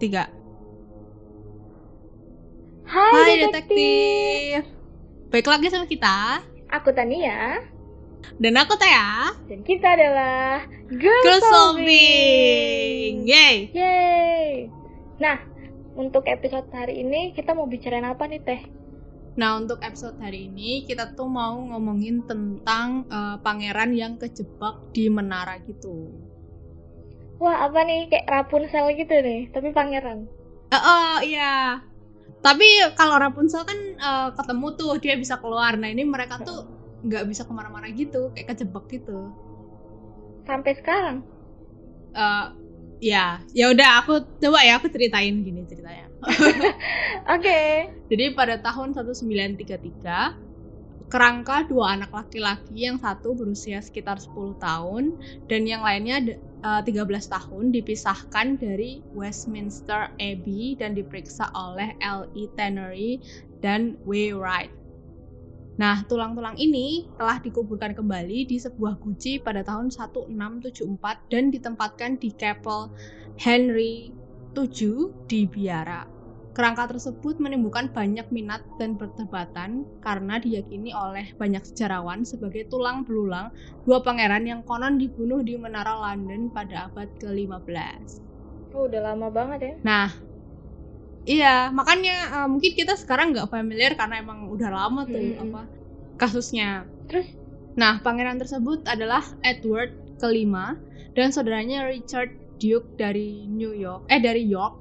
tiga. Hai, Hai detektif. detektif. Baik lagi sama kita. Aku Tania Dan aku Tea. dan kita adalah Girl, Girl Solving. Yeay. Yeay. Nah, untuk episode hari ini kita mau bicarain apa nih Teh? Nah, untuk episode hari ini kita tuh mau ngomongin tentang eh, pangeran yang kejebak di menara gitu. Wah, apa nih kayak Rapunzel gitu nih, tapi pangeran. Eh, oh iya. Tapi kalau Rapunzel kan eh, ketemu tuh dia bisa keluar. Nah ini mereka tuh nggak bisa ke mana-mana gitu, kayak kejebak gitu. Sampai sekarang. Eh, ya, ya udah aku coba ya aku ceritain gini ceritanya. Oke. Jadi pada tahun 1933 kerangka dua anak laki-laki yang satu berusia sekitar 10 tahun dan yang lainnya de- eh, 13 tahun dipisahkan dari Westminster Abbey dan diperiksa oleh L.E. Tannery dan. Wright. Nah, tulang-tulang ini telah dikuburkan kembali di sebuah guci pada tahun 1674 dan ditempatkan di Chapel Henry VII di Biara. Kerangka tersebut menimbulkan banyak minat dan perdebatan karena diyakini oleh banyak sejarawan sebagai tulang belulang dua pangeran yang konon dibunuh di menara London pada abad ke-15. Oh, udah lama banget ya. Nah, iya makanya eh, mungkin kita sekarang nggak familiar karena emang udah lama tuh Mm-mm. apa kasusnya. Terus Nah, pangeran tersebut adalah Edward kelima dan saudaranya Richard Duke dari New York, eh dari York,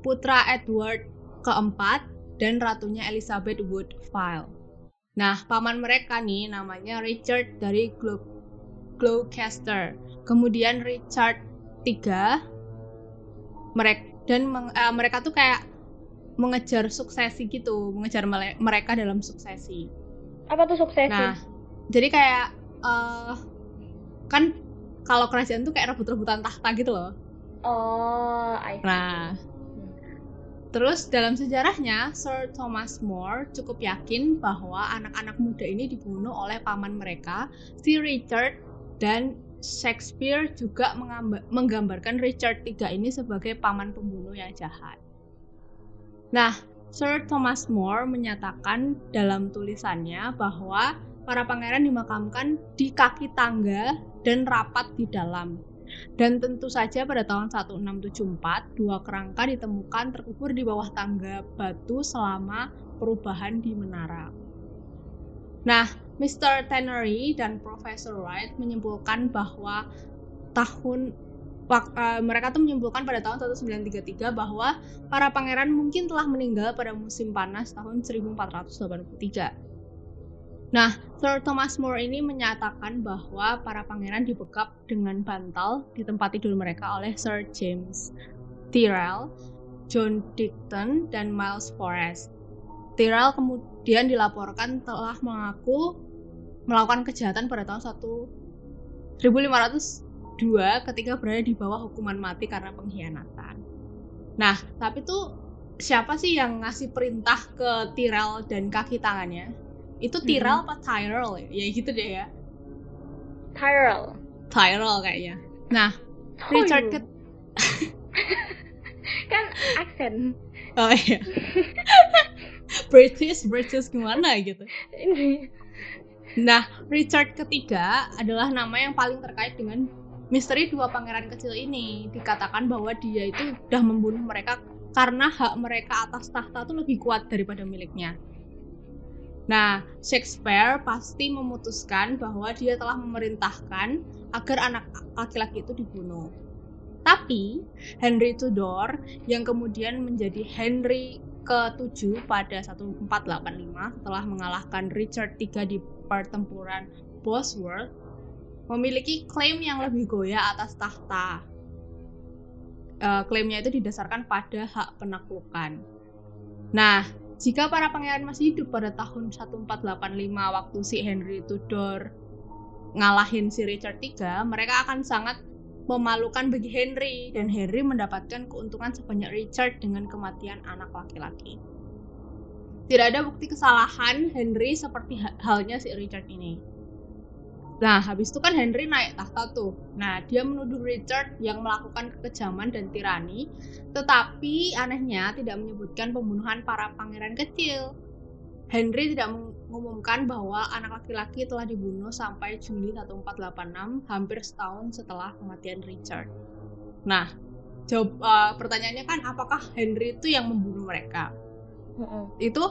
putra Edward keempat dan ratunya Elizabeth Woodville. Nah, paman mereka nih namanya Richard dari Glo Gloucester. Kemudian Richard III mereka dan meng- eh, mereka tuh kayak mengejar suksesi gitu, mengejar mereka dalam suksesi. apa tuh suksesi? Nah, jadi kayak eh kan kalau kerajaan tuh kayak rebut-rebutan tahta gitu loh. Oh, I see. Nah, terus dalam sejarahnya Sir Thomas More cukup yakin bahwa anak-anak muda ini dibunuh oleh paman mereka, si Richard dan Shakespeare juga menggambarkan Richard III ini sebagai paman pembunuh yang jahat. Nah, Sir Thomas More menyatakan dalam tulisannya bahwa para pangeran dimakamkan di kaki tangga dan rapat di dalam. Dan tentu saja pada tahun 1674, dua kerangka ditemukan terkubur di bawah tangga batu selama perubahan di menara. Nah, Mr. Tannery dan Professor Wright menyimpulkan bahwa tahun eh, mereka tuh menyimpulkan pada tahun 1933 bahwa para pangeran mungkin telah meninggal pada musim panas tahun 1483. Nah, Sir Thomas More ini menyatakan bahwa para pangeran dibekap dengan bantal di tempat tidur mereka oleh Sir James Tyrrell, John Dickton, dan Miles Forrest. Tyrrell kemudian dilaporkan telah mengaku melakukan kejahatan pada tahun 1502 ketika berada di bawah hukuman mati karena pengkhianatan. Nah, tapi tuh siapa sih yang ngasih perintah ke Tyrrell dan kaki tangannya? Itu Tyrrell apa Tyrrell ya? Ya gitu deh ya. Tyrell. Tyrrell kayaknya. Nah, Richard Tyrell. ke- kan aksen. Oh iya. British, British gimana gitu. Nah, Richard ketiga adalah nama yang paling terkait dengan misteri dua pangeran kecil ini. Dikatakan bahwa dia itu sudah membunuh mereka karena hak mereka atas tahta itu lebih kuat daripada miliknya. Nah, Shakespeare pasti memutuskan bahwa dia telah memerintahkan agar anak laki-laki itu dibunuh. Tapi, Henry Tudor yang kemudian menjadi Henry ke-7 pada 1485 setelah mengalahkan Richard III di pertempuran Bosworth memiliki klaim yang lebih goyah atas tahta. Eh, klaimnya itu didasarkan pada hak penaklukan. Nah, jika para pangeran masih hidup pada tahun 1485 waktu si Henry Tudor ngalahin si Richard III, mereka akan sangat memalukan bagi Henry dan Henry mendapatkan keuntungan sebanyak Richard dengan kematian anak laki-laki. Tidak ada bukti kesalahan Henry seperti ha- halnya si Richard ini. Nah, habis itu kan Henry naik tahta tuh. Nah, dia menuduh Richard yang melakukan kekejaman dan tirani, tetapi anehnya tidak menyebutkan pembunuhan para pangeran kecil. Henry tidak mengumumkan bahwa anak laki-laki telah dibunuh sampai Juli 1486, hampir setahun setelah kematian Richard. Nah, jawab uh, pertanyaannya kan apakah Henry itu yang membunuh mereka? Mm -hmm. Itu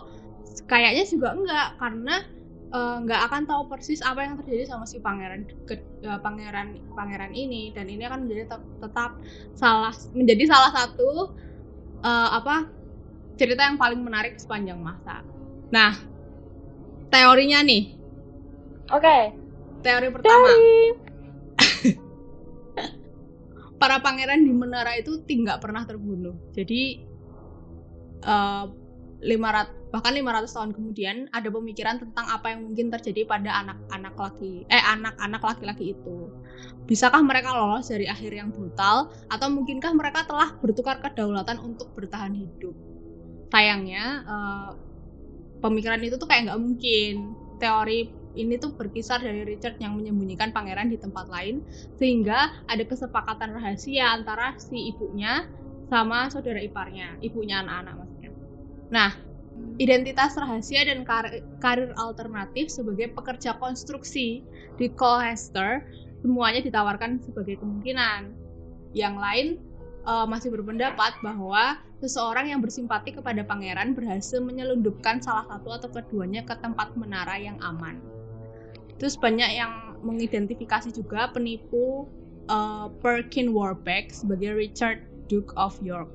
kayaknya juga enggak karena Eh, nggak uh, akan tahu persis apa yang terjadi sama si pangeran ke, uh, pangeran pangeran ini dan ini akan menjadi tetap, tetap salah menjadi salah satu uh, apa cerita yang paling menarik sepanjang masa. Nah, teorinya nih. Oke. Okay. Teori pertama. Teori. para pangeran di menara itu tidak pernah terbunuh. Jadi uh, 500 bahkan 500 tahun kemudian ada pemikiran tentang apa yang mungkin terjadi pada anak-anak laki eh anak-anak laki-laki itu. Bisakah mereka lolos dari akhir yang brutal atau mungkinkah mereka telah bertukar kedaulatan untuk bertahan hidup? Sayangnya uh, pemikiran itu tuh kayak nggak mungkin. Teori ini tuh berkisar dari Richard yang menyembunyikan pangeran di tempat lain sehingga ada kesepakatan rahasia antara si ibunya sama saudara iparnya, ibunya anak-anak Nah, identitas rahasia dan kar karir alternatif sebagai pekerja konstruksi di Colchester semuanya ditawarkan sebagai kemungkinan. Yang lain uh, masih berpendapat bahwa seseorang yang bersimpati kepada pangeran berhasil menyelundupkan salah satu atau keduanya ke tempat menara yang aman. Terus banyak yang mengidentifikasi juga penipu uh, Perkin Warbeck sebagai Richard Duke of York.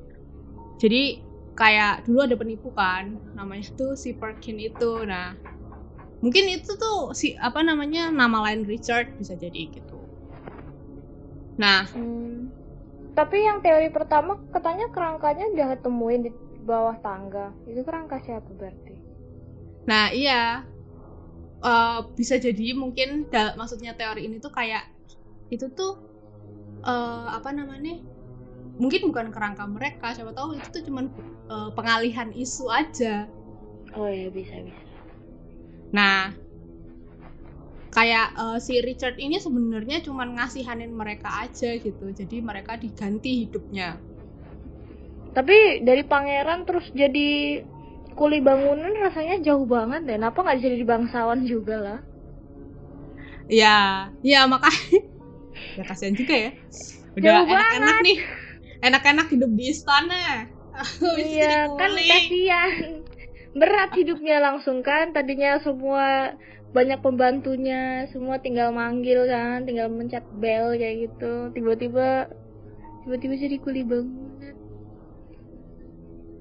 Jadi kayak dulu ada penipu kan namanya tuh si Perkin itu. Nah mungkin itu tuh si apa namanya nama lain Richard bisa jadi gitu. Nah hmm. tapi yang teori pertama katanya kerangkanya udah ketemuin di bawah tangga. Itu kerangka siapa berarti? nah iya. Uh, bisa jadi mungkin maksudnya teori ini tuh kayak itu tuh uh, apa namanya mungkin bukan kerangka mereka siapa tahu itu tuh cuman uh, pengalihan isu aja. Oh ya bisa bisa. Nah kayak uh, si Richard ini sebenarnya cuman ngasihanin mereka aja gitu. Jadi mereka diganti hidupnya. Tapi dari pangeran terus jadi kuli bangunan rasanya jauh banget deh. Kenapa nggak jadi bangsawan juga lah? Ya ya makanya. Ya kasihan juga ya. Udah enak-enak nih enak-enak hidup di istana. Iya kan kasihan. Berat hidupnya langsung kan. Tadinya semua banyak pembantunya semua tinggal manggil kan tinggal mencet bel kayak gitu. Tiba-tiba tiba-tiba jadi kuli bangunan.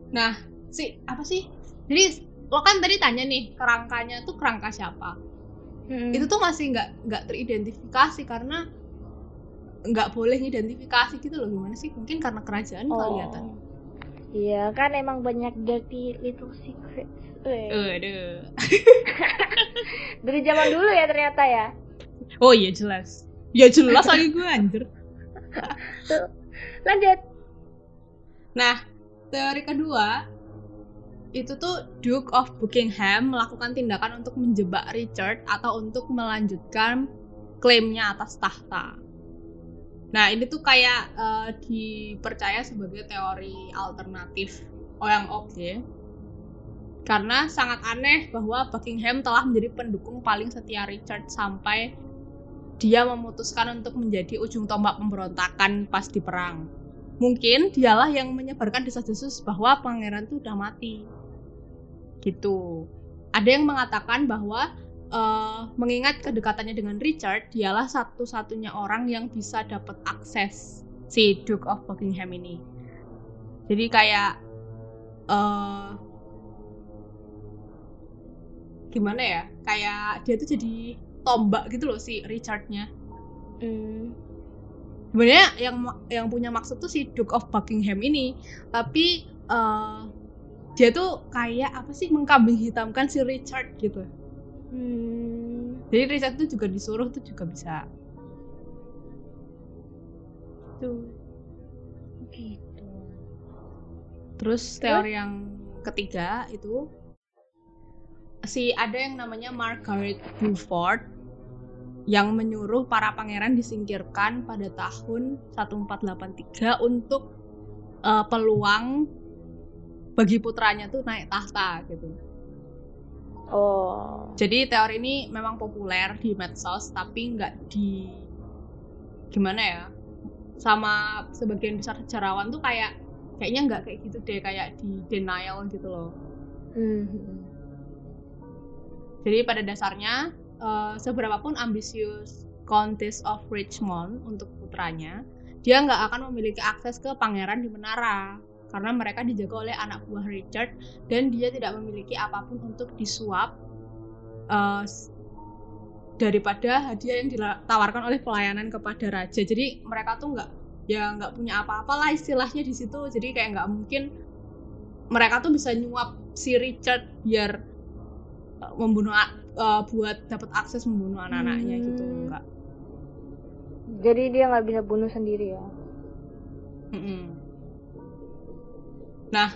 Nah si apa sih? Jadi lo kan tadi tanya nih kerangkanya tuh kerangka siapa? Hmm. itu tuh masih nggak nggak teridentifikasi karena nggak boleh identifikasi gitu loh gimana sih? Mungkin karena kerajaan oh. ya iya kan emang banyak dirty little secrets Aduh. dari zaman dulu ya ternyata ya? Oh iya jelas. Ya jelas lagi gue anjir. Lanjut. Nah teori kedua itu tuh Duke of Buckingham melakukan tindakan untuk menjebak Richard atau untuk melanjutkan klaimnya atas tahta. Nah ini tuh kayak uh, dipercaya sebagai teori alternatif orang oke karena sangat aneh bahwa Buckingham telah menjadi pendukung paling setia Richard sampai dia memutuskan untuk menjadi ujung tombak pemberontakan pas di perang. Mungkin dialah yang menyebarkan desas-desus bahwa pangeran tuh udah mati. Gitu. Ada yang mengatakan bahwa uh, mengingat kedekatannya dengan Richard, dialah satu-satunya orang yang bisa dapat akses si Duke of Buckingham ini. Jadi kayak uh, gimana ya? Kayak dia tuh jadi tombak gitu loh si Richardnya. Hmm. Sebenarnya yang yang punya maksud tuh si Duke of Buckingham ini, tapi uh, dia tuh kayak apa sih mengkambing hitamkan si Richard gitu. Hmm. Jadi riset itu juga disuruh tuh juga bisa. Tuh. Gitu. Terus teori yang ketiga itu si ada yang namanya Margaret Beaufort. yang menyuruh para pangeran disingkirkan pada tahun 1483 untuk uh, peluang bagi putranya tuh naik tahta gitu. Oh. Jadi teori ini memang populer di medsos tapi nggak di gimana ya? Sama sebagian besar sejarawan tuh kayak kayaknya nggak kayak gitu deh kayak di denial gitu loh. Hmm. Jadi pada dasarnya uh, seberapapun ambisius Countess of Richmond untuk putranya, dia nggak akan memiliki akses ke pangeran di menara karena mereka dijaga oleh anak buah Richard dan dia tidak memiliki apa pun untuk disuap uh, daripada hadiah yang ditawarkan oleh pelayanan kepada raja. Jadi mereka tuh nggak ya nggak punya apa-apa lah istilahnya di situ. Jadi kayak nggak mungkin mereka tuh bisa nyuap si Richard biar uh, membunuh uh, buat dapat akses membunuh anak-anaknya gitu. hmm. gitu enggak. Jadi dia nggak bisa bunuh sendiri ya? Mm -mm. Nah,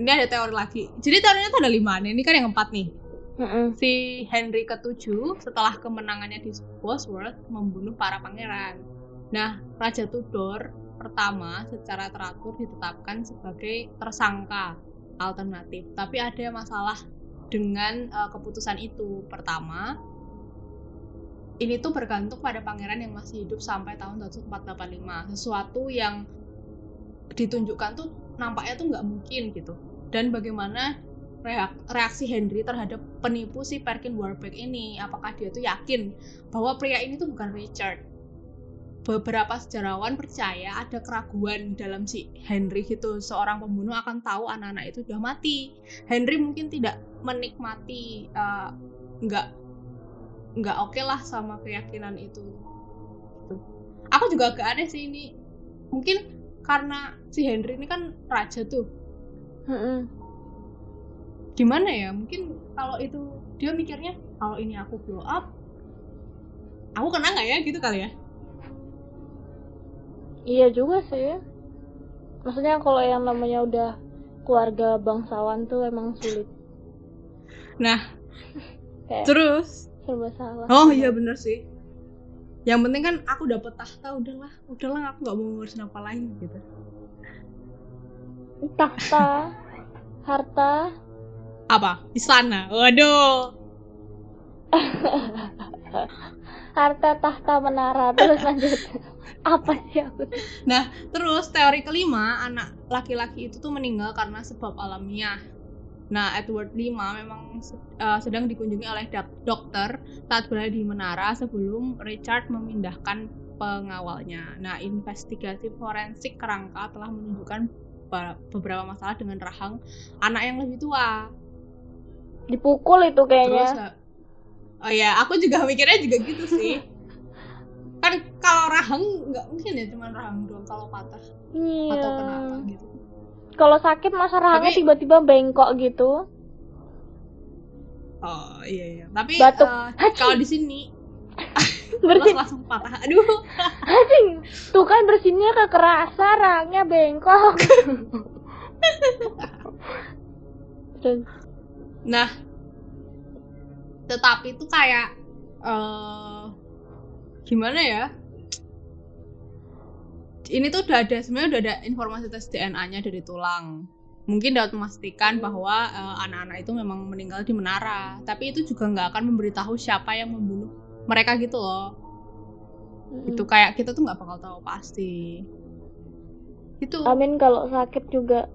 ini ada teori lagi. Jadi teorinya tuh ada lima nih. Ini kan yang empat nih. Mm-mm. Si Henry ketujuh setelah kemenangannya di Bosworth membunuh para pangeran. Nah, Raja Tudor pertama secara teratur ditetapkan sebagai tersangka alternatif. Tapi ada masalah dengan uh, keputusan itu. Pertama, ini tuh bergantung pada pangeran yang masih hidup sampai tahun 1485. Sesuatu yang ditunjukkan tuh nampaknya tuh nggak mungkin gitu. Dan bagaimana reaksi Henry terhadap penipu si Perkin Warbeck ini? Apakah dia tuh yakin bahwa pria ini tuh bukan Richard? Beberapa sejarawan percaya ada keraguan dalam si Henry gitu. Seorang pembunuh akan tahu anak-anak itu sudah mati. Henry mungkin tidak menikmati uh, nggak nggak oke okay lah sama keyakinan itu. Gitu. aku juga agak aneh sih ini. Mungkin karena si Henry ini kan raja tuh. Mm-hmm. gimana ya? Mungkin kalau itu dia mikirnya kalau ini aku blow up aku kena nggak ya? Gitu kali ya. Iya juga sih. Maksudnya kalau yang namanya udah keluarga bangsawan tuh emang sulit. Nah terus? serba salah. Oh iya bener sih yang penting kan aku dapet tahta udahlah udahlah aku nggak mau ngurusin apa lain gitu. Tahta harta. Apa? Istana? Waduh. Harta tahta menara. Terus lanjut. Apa sih aku? Nah terus teori kelima anak laki-laki itu tuh meninggal karena sebab alamiah Nah, Edward V memang uh, sedang dikunjungi oleh dokter saat berada di menara sebelum Richard memindahkan pengawalnya. Nah, investigasi forensik kerangka telah menunjukkan beberapa masalah dengan rahang anak yang lebih tua. Dipukul itu kayaknya. Terus, oh ya, aku juga mikirnya juga gitu sih. kan kalau rahang nggak mungkin ya cuma rahang doang kalau patah iya. atau kenapa gitu kalau sakit masa rahangnya Tapi... tiba-tiba bengkok gitu. Oh iya iya. Tapi Batuk. Uh, kalau di sini bersin langsung patah. Aduh. Hacing. Tuh kan bersinnya kekerasa rahangnya bengkok. nah, tetapi itu kayak uh, gimana ya? Ini tuh udah ada sebenarnya udah ada informasi tes DNA-nya dari tulang. Mungkin dapat memastikan bahwa uh, anak-anak itu memang meninggal di menara, tapi itu juga nggak akan memberitahu siapa yang membunuh mereka gitu loh. Mm-hmm. Itu kayak kita tuh nggak bakal tahu pasti. Itu. Amin kalau sakit juga.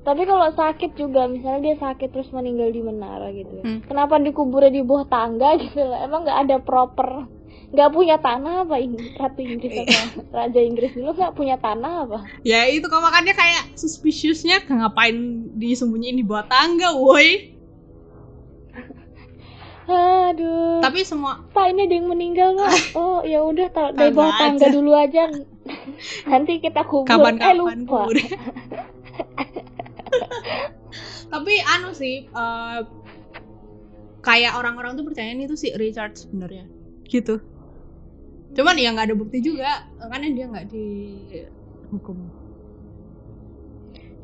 Tapi kalau sakit juga, misalnya dia sakit terus meninggal di menara gitu. Ya. Hmm. Kenapa dikuburnya di bawah tangga gitu loh? Emang nggak ada proper nggak punya tanah apa ratu Inggris apa? Raja Inggris dulu nggak punya tanah apa? Ya itu kok makanya kayak suspiciousnya ngapain disembunyiin di bawah tangga woi. Aduh. Tapi semua pak ini ada yang meninggal nggak oh ya udah dari bawah tangga dulu aja. Nanti kita kubur. Kapan -kapan eh lupa tapi anu sih uh, kayak orang-orang tuh percaya ini tuh si Richard sebenarnya. Gitu cuman ya nggak ada bukti juga karena dia nggak dihukum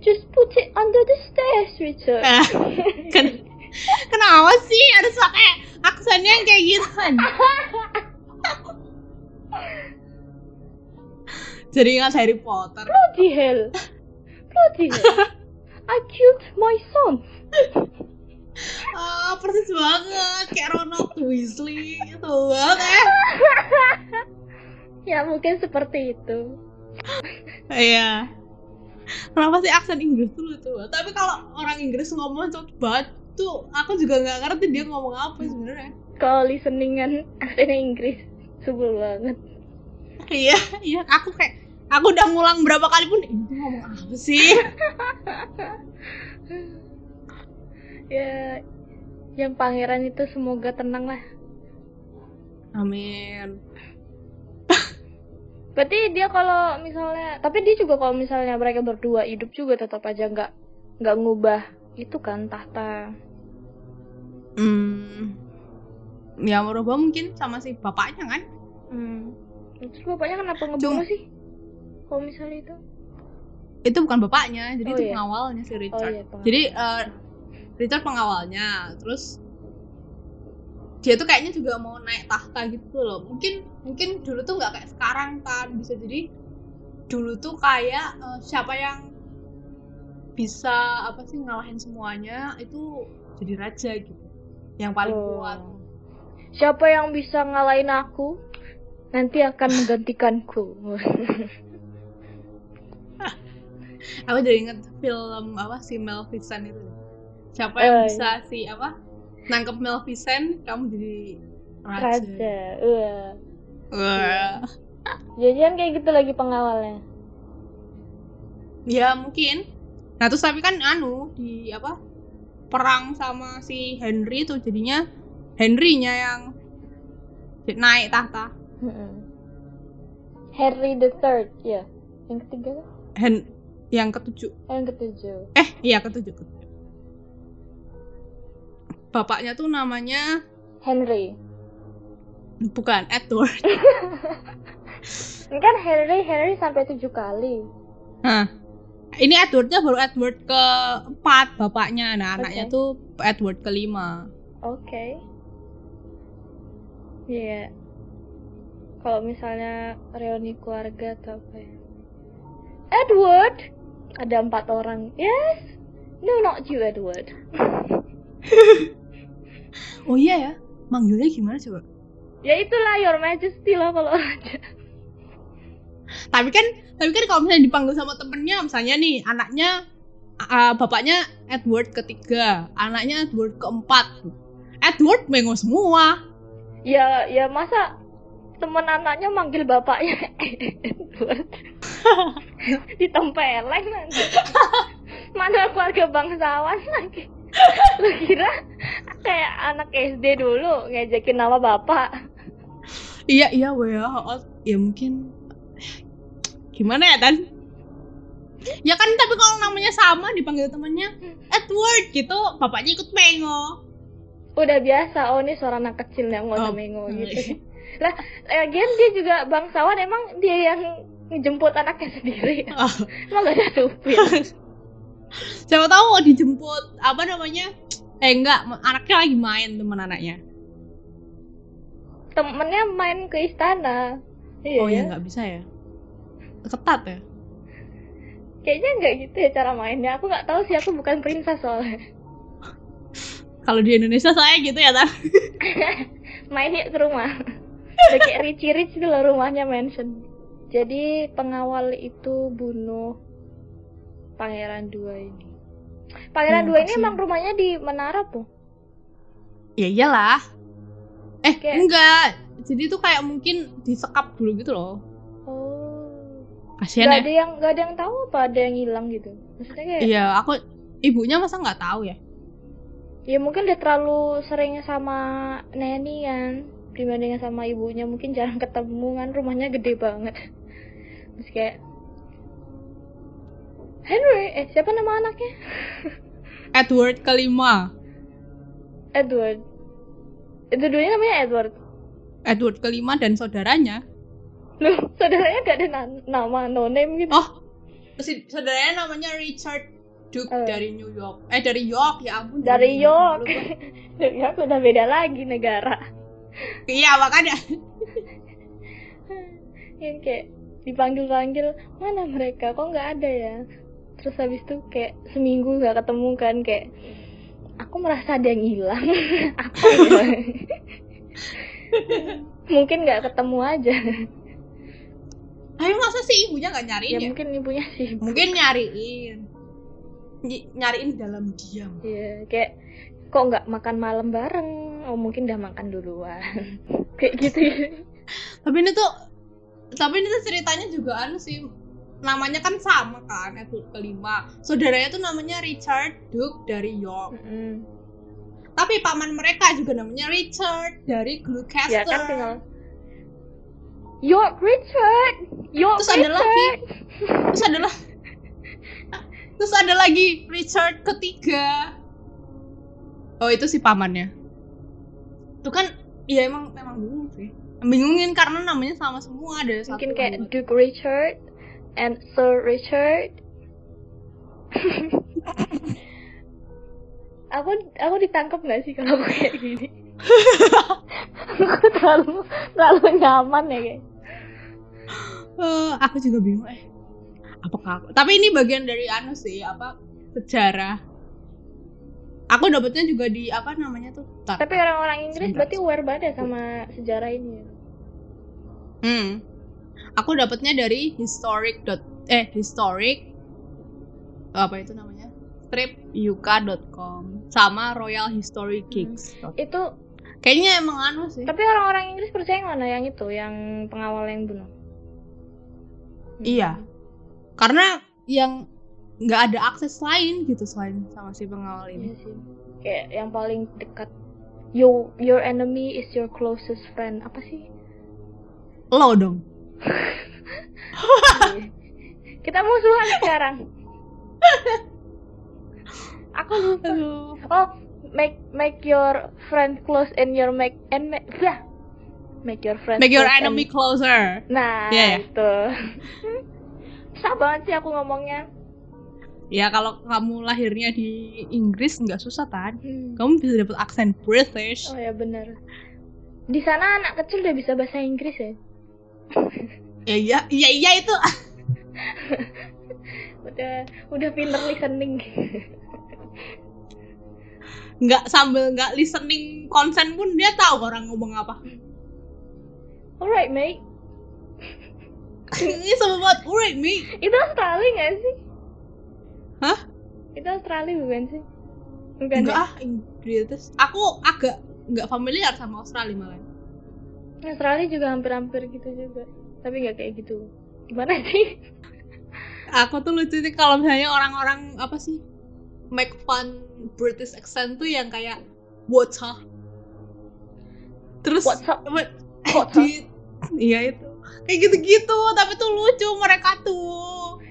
just put it under the stairs Richard kan kenapa sih harus pakai aksen aksennya yang kayak gitu kan jadi ingat Harry Potter Bloody hell. Bloody hell. I killed my son. Ah persis banget. Kayak Ronald Weasley itu banget ya mungkin seperti itu. iya. Kenapa sih aksen Inggris tuh lucu banget? Tapi kalau orang Inggris ngomong cepet banget tuh aku juga nggak ngerti dia ngomong apa sebenarnya. Kalau listeningan aksennya Inggris, sebel banget. iya iya. Aku kayak aku udah ngulang berapa kali pun ini tuh ngomong apa sih Ya, yang pangeran itu semoga tenang lah. amin Berarti dia kalau misalnya, tapi dia juga kalau misalnya mereka berdua hidup juga tetap aja nggak nggak ngubah itu kan tahta. hmm ya merubah mungkin sama si bapaknya kan Hmm. Terus bapaknya kenapa ngebunuh sih? Kalau misalnya itu? itu bukan bapaknya jadi Oh, itu iya. pengawalnya si Oh Richard iya, pengawal. jadi eh, Richard pengawalnya terus dia tuh kayaknya juga mau naik tahta gitu loh. Mungkin mungkin dulu tuh nggak kayak sekarang kan. Bisa jadi dulu tuh kayak eh, siapa yang bisa apa sih ngalahin semuanya itu jadi raja gitu. Yang paling Oh. kuat. Siapa yang bisa ngalahin aku nanti akan menggantikanku. aku jadi inget film apa si Maleficent itu siapa yang iya. bisa si apa nangkep Maleficent kamu jadi raja, Raja. Wah. Jajan kayak gitu lagi pengawalnya. Ya mungkin. Nah terus tapi kan anu di apa perang sama si Henry tuh jadinya Henry-nya yang naik tahta. Mm-mm. Harry the Third, ya. Yang ketiga? Hen yang ketujuh. Eh, yang ketujuh. Eh iya ketujuh. ketujuh. Bapaknya tuh namanya Henry. bukan Edward. Ini kan Henry, Henry sampai tujuh kali. Nah, ini Edwardnya baru Edward keempat bapaknya. Nah anaknya Oke. tuh Edward kelima. Oke. Iya. Kalau misalnya reuni keluarga atau apa ya? Edward! Ada empat orang. Yes! No, not you, Edward. Oh iya ya, manggilnya gimana coba? Ya itulah Your Majesty lah kalau raja. tapi kan tapi kan kalau misalnya dipanggil sama temennya misalnya nih anaknya uh, bapaknya Edward ketiga anaknya Edward keempat Edward mengo semua Ya, ya masa temen anaknya manggil bapaknya Edward. Ditempeleng nanti. Mana keluarga bangsawan lagi. Lu kira kayak anak SD dulu ngejekin nama bapak. iya iya weh ya oh, ya mungkin gimana ya tan ya kan tapi kalau namanya sama dipanggil temennya Edward gitu bapaknya ikut mengo Udah biasa, oh ini suara anak kecil yang Oh. nggak usah mengo gitu. Lah, lagian dia juga bangsawan emang dia yang ngejemput anaknya sendiri. Oh. Emang gak ada supir. siapa tahu mau dijemput apa namanya eh enggak anaknya lagi main teman anaknya Temennya main ke istana. Iya oh ya. ya nggak bisa ya ketat ya Kayaknya nggak gitu ya cara mainnya. Aku nggak tahu sih, aku bukan princess soalnya. kalau di Indonesia saya gitu ya tan Main yuk ke rumah. Udah kayak Richie Rich gitu loh rumahnya mansion. Jadi pengawal itu bunuh Pangeran dua ini. Pangeran Ya, dua ini emang rumahnya di Menara tuh. ya iyalah. Eh Kayak- enggak. Jadi tuh kayak mungkin disekap dulu gitu loh. Oh. kasihan Gak ya. ada yang gak ada yang tahu apa ada yang hilang gitu. Maksudnya kayak iya aku ibunya masa nggak tahu ya? Ya mungkin dia terlalu sering sama Neni kan. Dibandingkan sama ibunya mungkin jarang ketemu kan. Rumahnya gede banget. Terus kayak Henry, eh siapa nama anaknya? Edward kelima Edward. Itu dulunya namanya Edward. Edward kelima dan saudaranya Loh, saudaranya gak ada na- nama no name gitu. oh saudaranya namanya Richard Duke Eh. dari New York. Eh dari York ya ampun. Dari York. Lu- New York udah beda lagi negara. Iya makanya. Yang kayak dipanggil-panggil, mana mereka? Kok nggak ada ya? Terus habis itu kayak seminggu nggak ketemu kan kayak aku merasa ada yang hilang. Apa ya? Mungkin nggak ketemu aja. Tapi masa sih ibunya nggak nyariin Ya ya? mungkin ibunya sih. Mungkin nyariin. Ny- nyariin dalam diam. Iya, kayak kok nggak makan malam bareng? Oh mungkin udah makan duluan. kayak gitu ya. Tapi ini tuh tapi ini tuh ceritanya juga anu sih namanya kan sama kan Edward kelima saudaranya tuh namanya Richard Duke dari York Mm-mm. tapi paman mereka juga namanya Richard dari Gloucester Ya kan tinggal York Richard, York Terus ada lagi. Richard. terus ada lah terus ada lagi Richard ketiga oh itu si pamannya itu kan ya emang memang bingung sih bingungin karena namanya sama semua ada Mungkin kayak. Duke Richard and Sir Richard. aku aku ditangkap nggak sih kalau aku kayak gini? aku terlalu terlalu nyaman ya kayak. Eh, aku juga bingung eh apakah aku tapi ini bagian dari anu sih apa sejarah aku dapetnya juga di apa namanya tuh Tar- Tapi orang-orang Inggris Sebentar. berarti aware banget ya sama sejarah ini. Hmm. Aku dapatnya dari historic dot eh historic apa itu namanya? stripuk.com sama Royal History Kicks. Itu Kayaknya emang anu sih. tapi orang-orang Inggris percaya yang mana yang itu, yang pengawal yang bunuh? Iya. Karena yang nggak ada akses lain gitu selain sama si pengawal Iya ini. sih. Kayak yang paling dekat. Your your enemy is your closest friend. Apa sih? Lo dong. Kita musuhan sekarang. Aku lupa. Oh, make make your friend close and your make and make ya. Make your friend Make your enemy and- closer. Nah, ya. itu. Susah banget sih aku ngomongnya. Ya kalau kamu lahirnya di Inggris nggak susah kan? Hmm. Kamu bisa dapet aksen British. Oh ya benar. Di sana anak kecil udah bisa bahasa Inggris ya. Ya iya, iya iya itu. Udah udah pinter listening. nggak sambil nggak listening konsen pun dia tahu orang ngomong apa. Alright, mate. Ini sama banget, alright me. Itu Australia nggak sih? Hah? Itu Australia bukan sih? Bukan Enggak ya? ah, Inggris. Aku agak nggak familiar sama Australia malah. Australia juga hampir-hampir gitu juga. Tapi nggak kayak gitu. Gimana sih? Aku tuh lucu sih kalau misalnya orang-orang apa sih make fun British accent tuh yang kayak what's up. Terus What's up? what- What's up? Iya itu. Kayak gitu-gitu, tapi tuh lucu mereka tuh.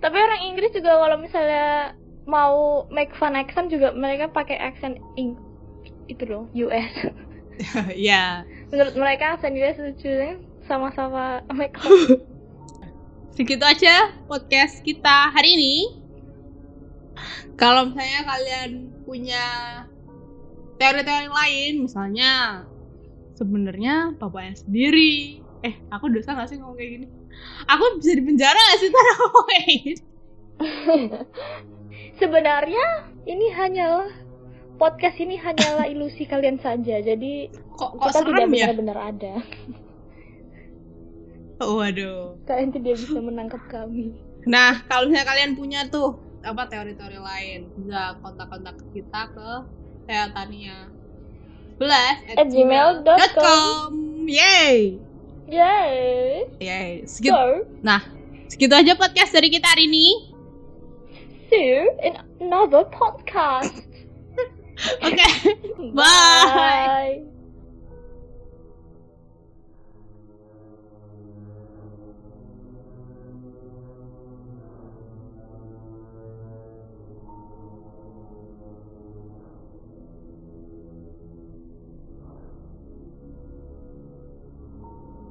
Tapi orang Inggris juga kalau misalnya mau make fun accent juga mereka pakai accent Ing itu loh US. ya, Menurut mereka US lucu kan? Sama-sama make fun. segitu aja podcast kita hari ini. Kalau misalnya kalian punya teori-teori lain, misalnya sebenarnya bapaknya sendiri. Eh, aku dosa gak sih ngomong kayak gini? Aku bisa dipenjara gak sih karena ngomong kayak gini? Sebenarnya ini hanyalah podcast ini hanyalah ilusi kalian saja. Jadi Kok, kok kita tidak ya? benar-benar ada. Waduh. Kalian tidak bisa menangkap kami. Nah, kalau misalnya kalian punya tuh apa teori-teori lain, bisa kontak-kontak kita ke Tea Tania. Belas At gmail.com. Yay! Yay! Yay. Segitu, So, nah, segitu aja podcast dari kita hari ini. see you in another podcast. Oke. Bye. Bye.